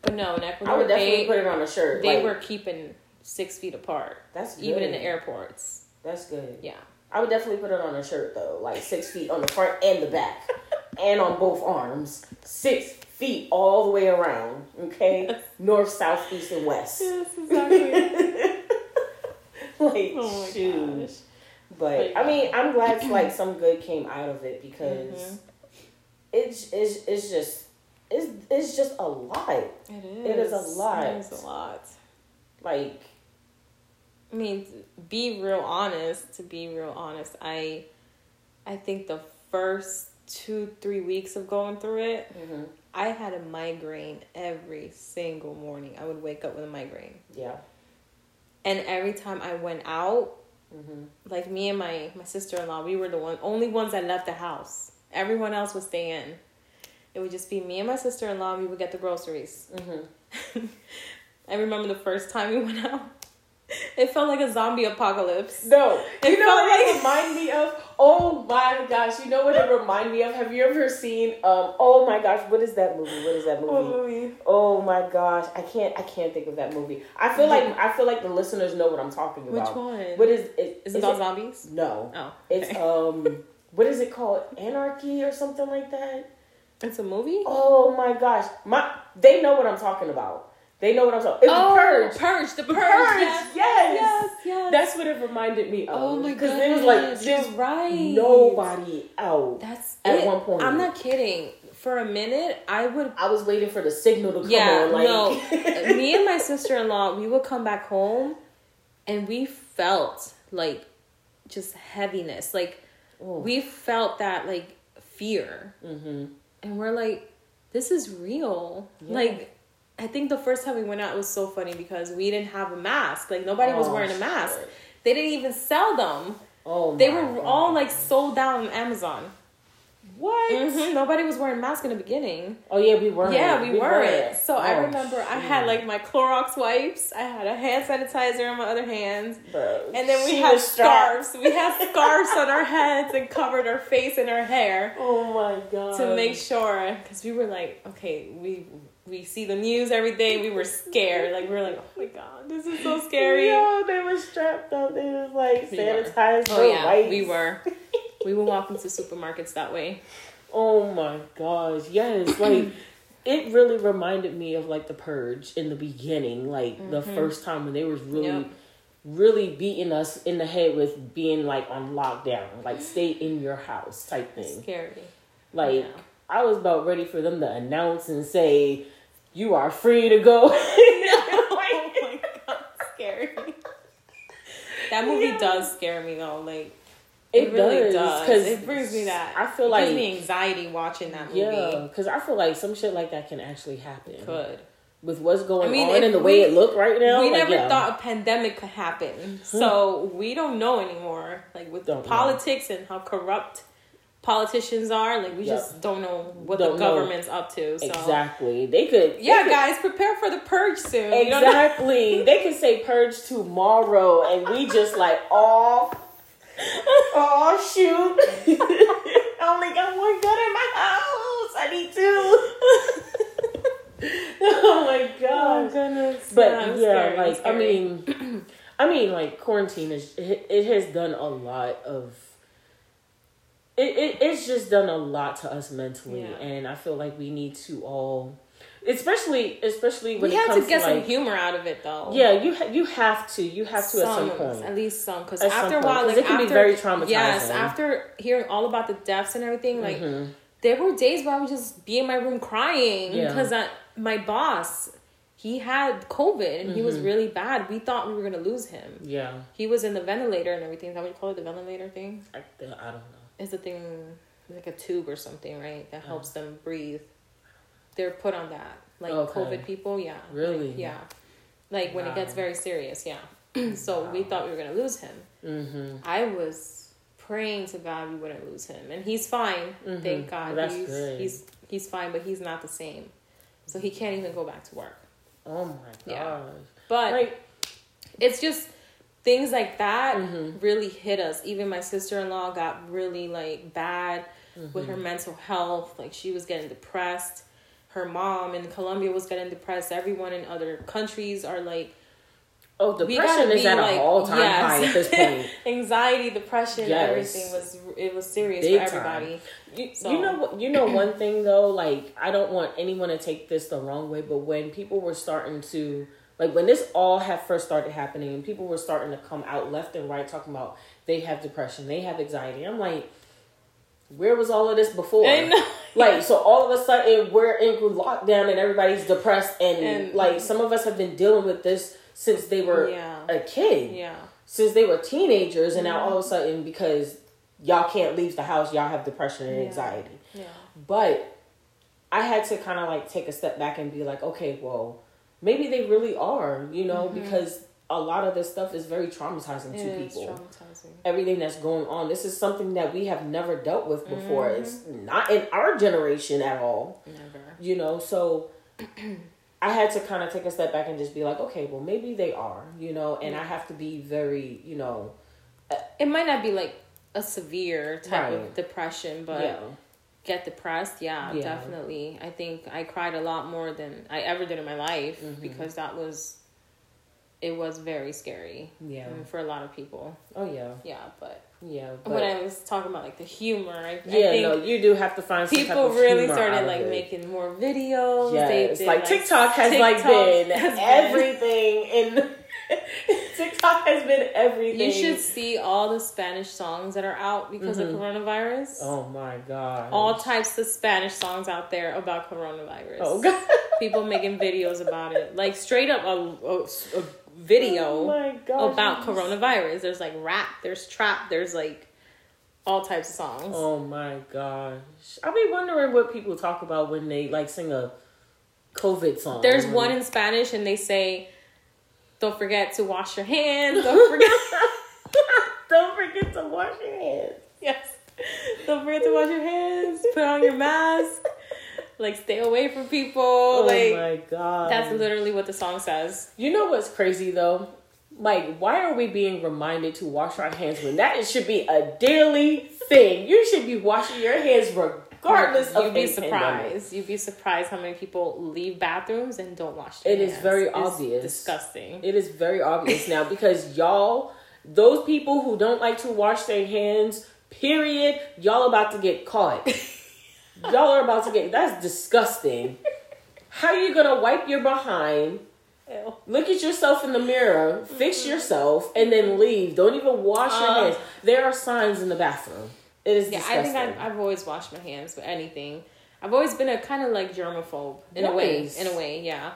But no, in I Ecuador, would definitely they put it on a shirt. they like, were keeping six feet apart, That's good. even in the airports. That's good. Yeah. I would definitely put it on a shirt though, like six feet on the front and the back, and on both arms. Six feet all the way around. Okay, north, south, east, and west. Yes, exactly. like oh my shoot. gosh. But I mean, I'm glad like some good came out of it because Mhm. it's it's it's just it's it's just a lot. It is. It is a lot. It is a lot. Like I mean, be real honest. To be real honest, I, I think the first two three weeks of going through it, mhm, I had a migraine every single morning. I would wake up with a migraine, yeah. and every time I went out, hmm like me and my my sister in law, we were the one only ones that left the house. Everyone else would stay in. It would just be me and my sister in law. We would get the groceries. hmm I remember the first time we went out. It felt like a zombie apocalypse. No, you It know felt what it like- remind me of? Oh my gosh, you know what it remind me of? Have you ever seen? Um, oh my gosh, what is that movie? What is that movie? movie? Oh my gosh, I can't. I can't think of that movie. I feel like I feel like the listeners know what I'm talking about. Which one? What is it? Is it about zombies? No, Oh, it's um, what is it called? Anarchy or something like that. it's a movie. Oh my gosh, my they know what I'm talking about. They know what I'm talking. It's oh, Purge. Purge, the Purge. Purge. Yes, Yes. yes. That's what it reminded me of. oh my god! Because there was like there's right. nobody out. That's at it. one point. I'm not kidding. For a minute, I would. I was waiting for the signal to come Yeah, on. Like, no. Me and my sister in law, we would come back home, and we felt like just heaviness. Like Oh. we felt that like fear, Mm-hmm. and we're like, this is real. Yeah. Like. I think the first time we went out it was so funny because we didn't have a mask. Like nobody was Oh, wearing a mask. shit. They didn't even sell them. Oh, They were God. all like sold out on Amazon. what? hmm Nobody was wearing masks in the beginning. Oh yeah, we weren't. Yeah, we, weren't. So I Oh, remember I had like my Clorox wipes. I had a hand sanitizer on my other hand. Bro, And then we had scarves. We had scarves on our heads and covered our face and our hair Oh my god. to make sure. Because we were like, okay, we we see the news every day. We were scared. Like we were like, oh my god, this is so scary. Yo, they were strapped up. They was like We sanitized. Oh their yeah, we were. We would walk into supermarkets that way. Oh my gosh, yes, like it really reminded me of like the purge in the beginning, like the mm-hmm. first time when they was really Yep. really beating us in the head with being like on lockdown, like stay in your house type thing. Scary. Like Yeah. I was about ready for them to announce and say, "You are free to go." oh my god, scary. That movie Yeah. does scare me though. Like It, it, really does. 'cause It brings me that. I feel it like gives me anxiety watching that movie. yeah, because I feel like some shit like that can actually happen Could with what's going I mean, on and the way it looked right now. we like, never yeah. thought a pandemic could happen, so we don't know anymore. Like with Don't know. politics and how corrupt politicians are. Like we Yep. just don't know what Don't the know. government's up to. So Exactly. They could. they yeah, could- guys, prepare for the purge soon. Know- Exactly. they could say purge tomorrow, and we just like, oh, oh shoot! I only got one gun in my house. I need two. oh my Oh god! goodness. but Yeah, yeah, scary, like I mean, I mean, like quarantine is it, it has done a lot of. It, it it's just done a lot to us mentally, Yeah. and I feel like we need to all, especially especially when we it have comes to get some like, humor out of it though. yeah, you ha- you have to. You have to at some point. At least some, because some after a while like it can be very traumatizing. Yes, after hearing all about the deaths and everything, like Mhm. there were days where I would just be in my room crying Yeah. because my boss, he had COVID and he was Mhm. really bad. We thought we were gonna lose him. Yeah, He was in the ventilator and everything. Is that what you call it? The ventilator thing? I, I don't know. It's a thing, like a tube or something, right? That helps them breathe. They're put on that, like Okay. COVID people. Yeah, Really? Like, yeah, like when it gets very serious. Yeah. so we thought we were gonna lose him. Mm-hmm. I was praying to God we wouldn't lose him, and he's fine. Mhm. Thank God. Well, that's he's good. he's he's fine, but he's not the same. So he can't even go back to work. Oh my gosh! Yeah. But Like, it's just things like that Mhm. really hit us. Even my sister in law got really like bad with Mm-hmm. her mental health. Like she was getting depressed. Her mom in Colombia was getting depressed. Everyone in other countries are like oh, depression is at like- an all time yes. high at this point. anxiety, depression, Yes. everything was it was serious Big for everybody. You, So- you know what? You know one thing though. Like, I don't want anyone to take this the wrong way, but when people were starting to like when this all had first started happening, and people were starting to come out left and right talking about they have depression, they have anxiety. I'm like, where was all of this before? Like, so all of a sudden we're in lockdown and everybody's depressed, and, And- like some of us have been dealing with this since they were Yeah. a kid, Yeah. since they were teenagers, and now mm-hmm. all of a sudden because y'all can't leave the house, y'all have depression and Yeah. anxiety. Yeah. But I had to kind of like take a step back and be like, okay, well, maybe they really are, you know, because a lot of this stuff is very traumatizing It to people. traumatizing. Everything that's going on, this is something that we have never dealt with before. Mm-hmm. It's not in our generation at all, Never. you know. So I had to kind of take a step back and just be like, okay, well, maybe they are, you know, and I have to be very, you know, It might not be like a severe type Right. of depression, but yeah, get depressed, yeah, Yeah. definitely. I think I cried a lot more than I ever did in my life Mhm. because that was it was very scary yeah, mm, for a lot of people. oh yeah, Yeah, but, yeah. But when I was talking about like the humor, I, I yeah, think no, you do have to find people really started like it. making more videos. They it's did, like TikTok has like been has been- everything in TikTok has been everything. You should see all the Spanish songs that are out because Mhm. of coronavirus. Oh my god. All types of Spanish songs out there about coronavirus. Oh god. People making videos about it, like straight up a, a, a video Oh god. about coronavirus. There's like rap, there's trap, there's like all types of songs. Oh my gosh. I be wondering what people talk about when they like sing a COVID song. There's one in Spanish, and they say, "Don't forget to wash your hands. Don't forget." Don't forget to wash your hands. yes. Don't forget to wash your hands. Put on your mask. Like stay away from people. Oh like my god. that's literally what the song says. You know what's crazy though? Like, why are we being reminded to wash our hands when that should be a daily thing? You should be washing your hands regardless of You'd be a surprised. You'd be surprised how many people leave bathrooms and don't wash their hands. It is very It's obvious. Disgusting. It is very obvious now because y'all, those people who don't like to wash their hands, period, y'all about to get caught. y'all are about to get. That's disgusting. How are you gonna wipe your behind? Ew. Look at yourself in the mirror, fix yourself, and then leave. Don't even wash your Uh. hands. There are signs in the bathroom. It is Yeah, disgusting. I think I've, I've always washed my hands with anything. I've always been a kind of like germaphobe in a way. In a way, yeah.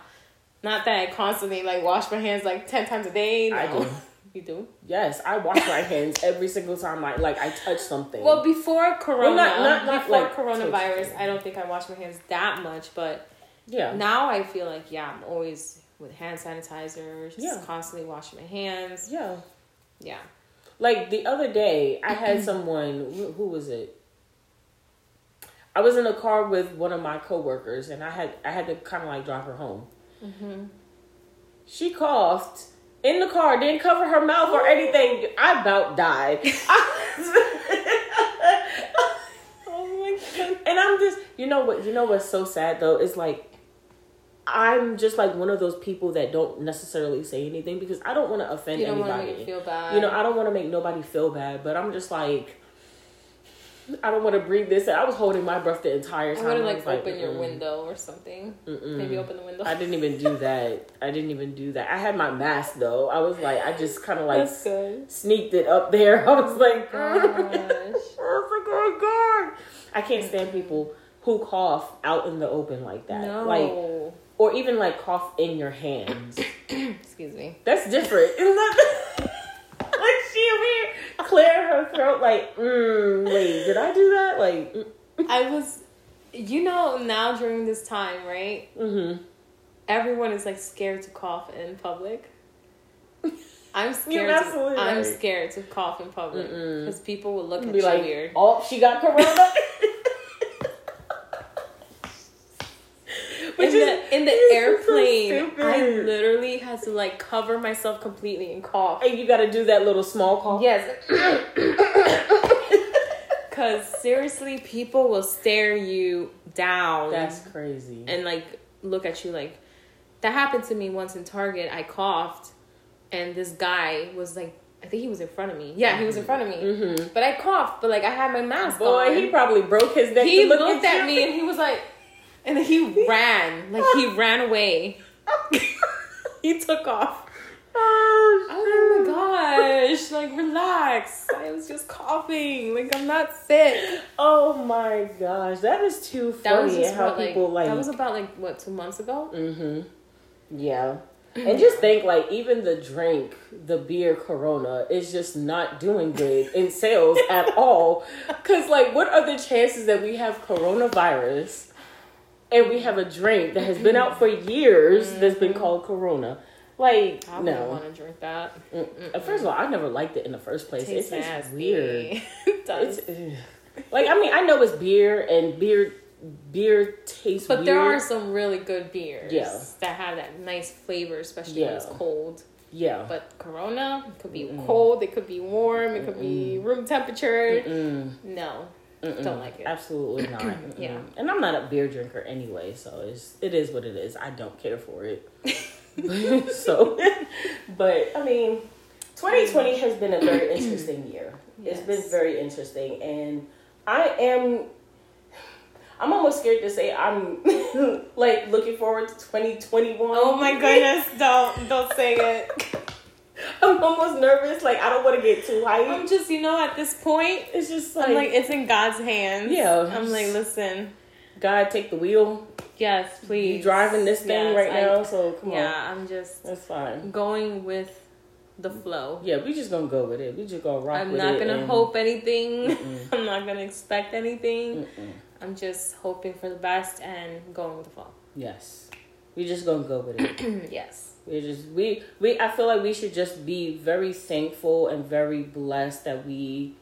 Not that I constantly like wash my hands like ten times a day. No. I do. You do? yes, I wash my hands every single time I like I touch something. Well, before Corona, not- not- not before like coronavirus. I don't think I wash my hands that much. But yeah, now I feel like yeah, I'm always with hand sanitizer, just Yeah. constantly washing my hands. yeah. Yeah. Like the other day, I had someone who, was it? I was in a car with one of my coworkers, and I had I had to kind of like drive her home. Mm-hmm. She coughed in the car, didn't cover her mouth or anything. I about died. Oh my god. and I'm just, you know what? You know what's so sad though? It's like I'm just like one of those people that don't necessarily say anything because I don't want to offend You anybody. you you know, I don't want to make nobody feel bad, but I'm just like, I don't want to breathe this. I was holding my breath the entire time. I like was open your window or something. mm-mm. Maybe open the window. I didn't even do that. I didn't even do that. I had my mask though. I was like, I just kind of like sneaked it up there. I was like, Gosh. I was like, oh, oh, oh god, I can't stand people who cough out in the open like that. No. Like, or even like cough in your hands. Excuse me. That's different. Isn't that? like she over clear her throat. Like, mm, wait, did I do that? Like, mm, I was, you know, now during this time, right? mm-hmm. Everyone is like scared to cough in public. I'm scared. To, absolutely I'm scared to cough in public because people will look at be you like, weird. oh, she got corona. in the in the is so airplane, I literally had to like cover myself completely and cough. and you got to do that little small cough. Yes. Cause seriously, people will stare you down That's crazy. and like look at you like that happened to me once in Target. I coughed and this guy was like I think he was in front of me. Yeah, he was in front of me. Mm-hmm. But I coughed, but like I had my mask Boy, on. he probably broke his neck. he looked at, at me and he was like and then he ran. Like he ran away. he took off. oh, like, oh my gosh, like relax. I was just coughing. Like I'm not sick. oh my gosh, that is too funny. That was just how about, like, people like. that was about like what two months ago. mm-hmm. Yeah. And just think, like, even the drink, the beer Corona, is just not doing good in sales at all. Because, like, what are the chances that we have coronavirus and we have a drink that has been out for years that's been mm-hmm. called Corona? Like, I no. want to drink that. Mm-mm. First of all, I never liked it in the first place. Tastes It tastes weird. it does. It's, like, I mean, I know it's beer and beer beer tastes but weird. there are some really good beers Yeah. that have that nice flavor, especially when it's cold. Yeah. But Corona, could be Mm-mm. cold, it could be warm, it could be room temperature. Mm-mm. No, Mm-mm. Don't like it. Absolutely not. Yeah. And I'm not a beer drinker anyway, so it's it is what it is. I don't care for it. so, but I mean, 2020 mm. has been a very interesting year. It's been very interesting, and I am. I'm almost scared to say I'm like looking forward to 2021. Oh my goodness! Don't don't say it. I'm almost nervous. Like I don't want to get too hyped. I'm just you know at this point, it's just like, I'm like it's in God's hands. Yeah. I'm like listen. God take the wheel. Yes, please. You driving this thing Yes, right I- now, so come on. Yeah, I'm just That's fine. going with the flow. Yeah, we just gonna go with it. We just gonna rock I'm not gonna and- hope anything. Mm-mm. I'm not gonna expect anything. Mm-mm. I'm just hoping for the best and going with the flow. Yes, we just gonna go with it. yes. We just we we. I feel like we should just be very thankful and very blessed that we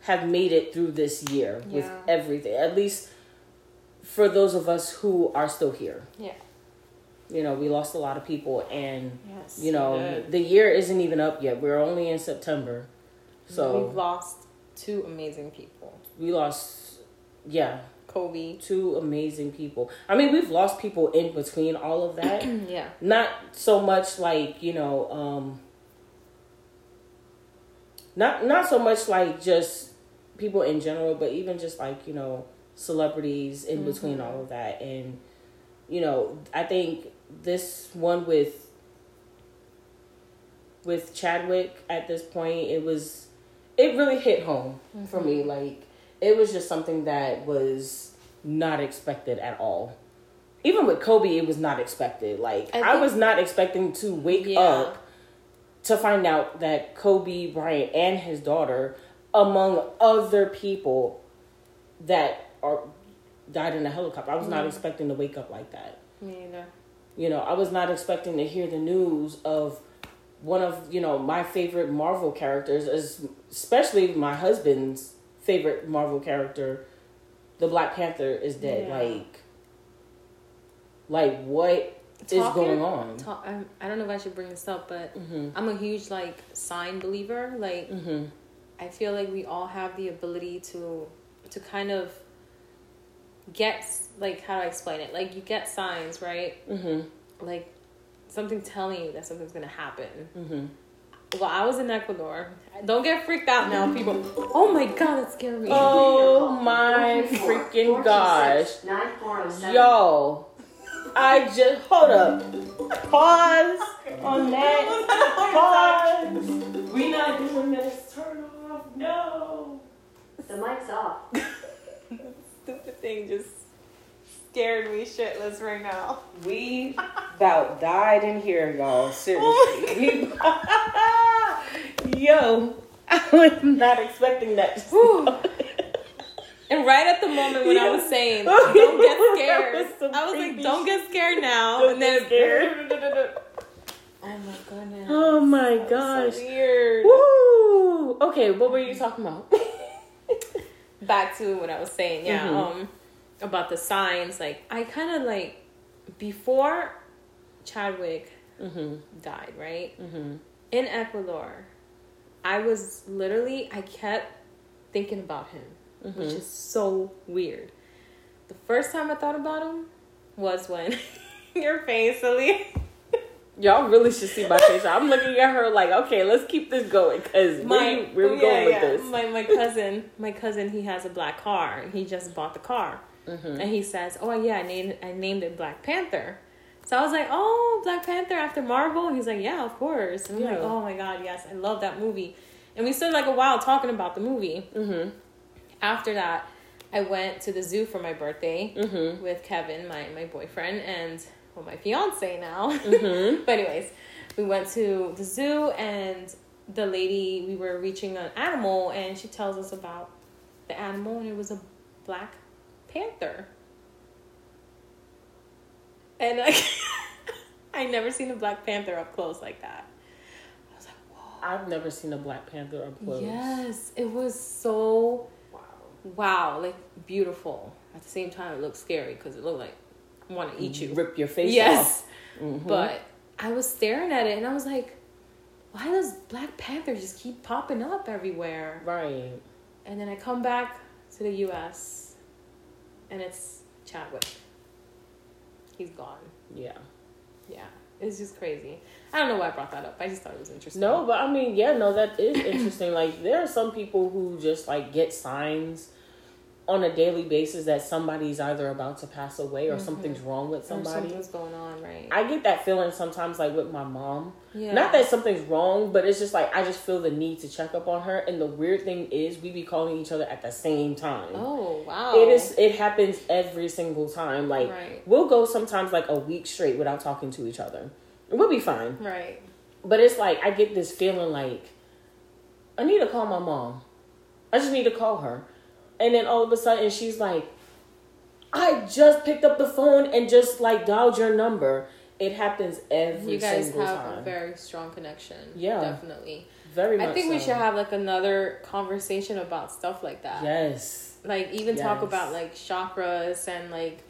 have made it through this year with everything. At least for those of us who are still here. Yeah. You know, we lost a lot of people, and Yes. you know good. the year isn't even up yet. We're only in September, so we've lost two amazing people. we lost. Yeah, Kobe. two amazing people. I mean, we've lost people in between all of that. yeah. Not so much like, you know, um not not so much like just people in general, but even just like, you know, celebrities in between Mhm. all of that and you know, I think this one with with Chadwick at this point, it was it really hit home for Mm-hmm. me. Like it was just something that was not expected at all. Even with Kobe, it was not expected. Like I I, was not expecting to wake Yeah. up to find out that Kobe Bryant and his daughter, among other people that are died in a helicopter. I was not Mhm. expecting to wake up like that. Me either. You know, I was not expecting to hear the news of one of, you know, my favorite Marvel characters, especially my husband's favorite Marvel character, the Black Panther is dead. Yeah. Like, like what is Talking- going on? Ta- I'm- I don't know if I should bring this up, but Mm-hmm. I'm a huge like sign believer. Like Mm-hmm. I feel like we all have the ability to to kind of get like how do I explain it? Like you get signs, right? Mm-hmm. Like something telling you that something's gonna happen. Well, I was in Ecuador. Don't get freaked out now, people. Oh my god, that scared me. Oh, oh my freaking gosh. Oh Yo, I just hold up. Pause on that. Pause. We not doing this. Turn off. No. The mic's off. Stupid thing just scared me shitless right now. We about died in here, y'all. Oh Seriously. Yo, I was not expecting that. And right at the moment when I was saying, "Don't get scared," was I was like, "Don't get scared now." Don't and then scared. Oh my goodness. Oh my So gosh. weird. Woo! Okay, what were you talking about? Back to what I was saying, yeah. Mhm. Um, about the signs. Like I kind of like before Chadwick mm-hmm. died, right Mm-hmm. in Ecuador. I was literally I kept thinking about him, which Mhm. is so weird. The first time I thought about him was when your face, Aaliyah. Y'all really should see my face. I'm looking at her like, okay, let's keep this going because my where, you- where we yeah, going yeah. with this? My my cousin, my cousin, he has a black car and he just bought the car. Mhm. And he says, "Oh yeah, I named I named it Black Panther." So I was like, "Oh, Black Panther after Marvel?" And he's like, "Yeah, of course." And I'm like, "Oh my god, yes, I love that movie." And we stood like a while talking about the movie. Mm-hmm. After that, I went to the zoo for my birthday Mm-hmm. with Kevin, my my boyfriend, and well, my fiance now. Mm-hmm. but anyways, we went to the zoo and the lady we were reaching an animal and she tells us about the animal and it was a black panther. And I I never seen a black panther up close like that. I was like, whoa. I've never seen a Black Panther up close. Yes, it was so Wow. wow, like beautiful. At the same time, it looked scary because it looked like I want to eat you. Rip your face Yes, off. Mhm. but I was staring at it and I was like, why does Black Panther just keep popping up everywhere? right. And then I come back to the U.S. and it's Chadwick. He's gone. Yeah. Yeah, it's just crazy. I don't know why I brought that up. I just thought it was interesting. No, but I mean, yeah, no, that is interesting. like, there are some people who just like get signs on a daily basis that somebody's either about to pass away or mm-hmm. something's wrong with Or somebody. something's going on, right? I get that feeling sometimes, like with my mom. yeah. Not that something's wrong, but it's just like I just feel the need to check up on her. And the weird thing is, we be calling each other at the same time. Oh wow. It is. It happens every single time. Like Right. we'll go sometimes like a week straight without talking to each other. We'll be fine. right. But it's like I get this feeling like I need to call my mom. I just need to call her. And then all of a sudden she's like, I just picked up the phone and just like dialed your number. It happens every You guys single have time. a very strong connection. Yeah. definitely. Very much I think we should have like another conversation about stuff like that. Yes. Like even talk about like chakras and like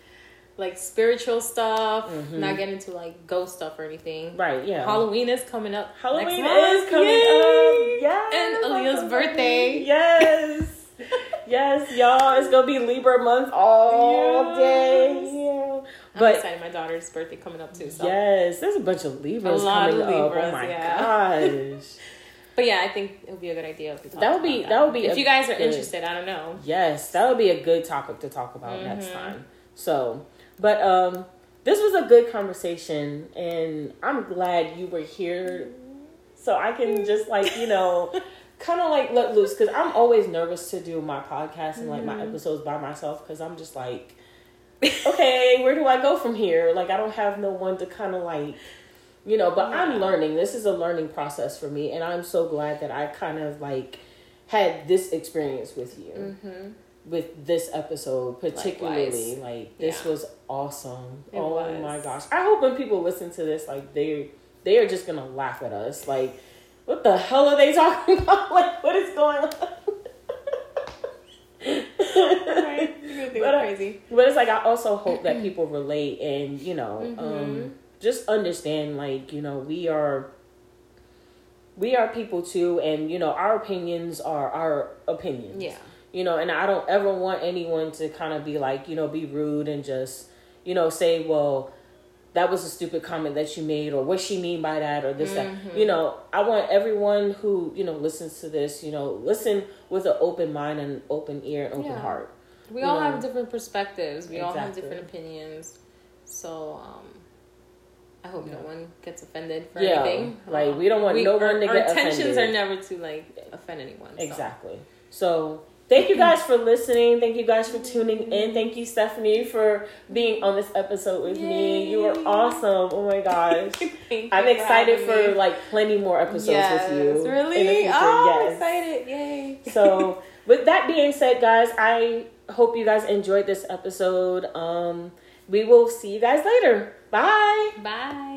like spiritual stuff. Mhm. Not get into like ghost stuff or anything. Right, yeah. Halloween is coming up. Halloween is coming Yay! up. Yes. And Aaliyah's birthday. Yes. yes, y'all. It's gonna be Libra month all Yes. day. Yeah. I'm But excited. My daughter's birthday coming up too. So. yes, there's a bunch of Libras coming of up. Oh my yeah. gosh. But yeah, I think it would be a good idea if we That would be- that would be If you guys are good- interested, I don't know. yes, that would be a good topic to talk about next Mhm. time. So, but um, this was a good conversation, and I'm glad you were here, so I can just like you know. Kind of like let loose because I'm always nervous to do my podcast and like my Mhm. episodes by myself because I'm just like, okay, where do I go from here? Like I don't have no one to kind of like, you know. But I'm learning. This is a learning process for me, and I'm so glad that I kind of like had this experience with you Mm-hmm. with this episode particularly. Likewise. Like this Yeah. was awesome. It oh was. my gosh! I hope when people listen to this, like they they are just gonna laugh at us. Like, what the hell are they talking about? Like, what is going on? right? You're but, crazy. But it's like I also hope that people relate and you know, mm-hmm. um, just understand like you know we are we are people too, and you know our opinions are our opinions. Yeah. You know, and I don't ever want anyone to kind of be like you know be rude and just you know say well that was a stupid comment that you made or what she mean by that or this mm-hmm. that you know i want everyone who you know listens to this you know listen with an open mind and open ear and open yeah. heart we all know? have different perspectives we exactly. all have different opinions so um I hope yeah. no one gets offended for yeah, anything. Like we don't want we, no one to get offended. Our intentions are never to like offend anyone. So. Exactly. So Thank you guys for listening. Thank you guys for tuning in. Thank you, Stephanie, for being on this episode with Yay. me. You were awesome. Oh my gosh. I'm excited for, for like plenty more episodes yes, with you. Really? In the future. Oh, yes. I'm excited. Yay. so with that being said, guys, I hope you guys enjoyed this episode. Um, we will see you guys later. Bye. Bye.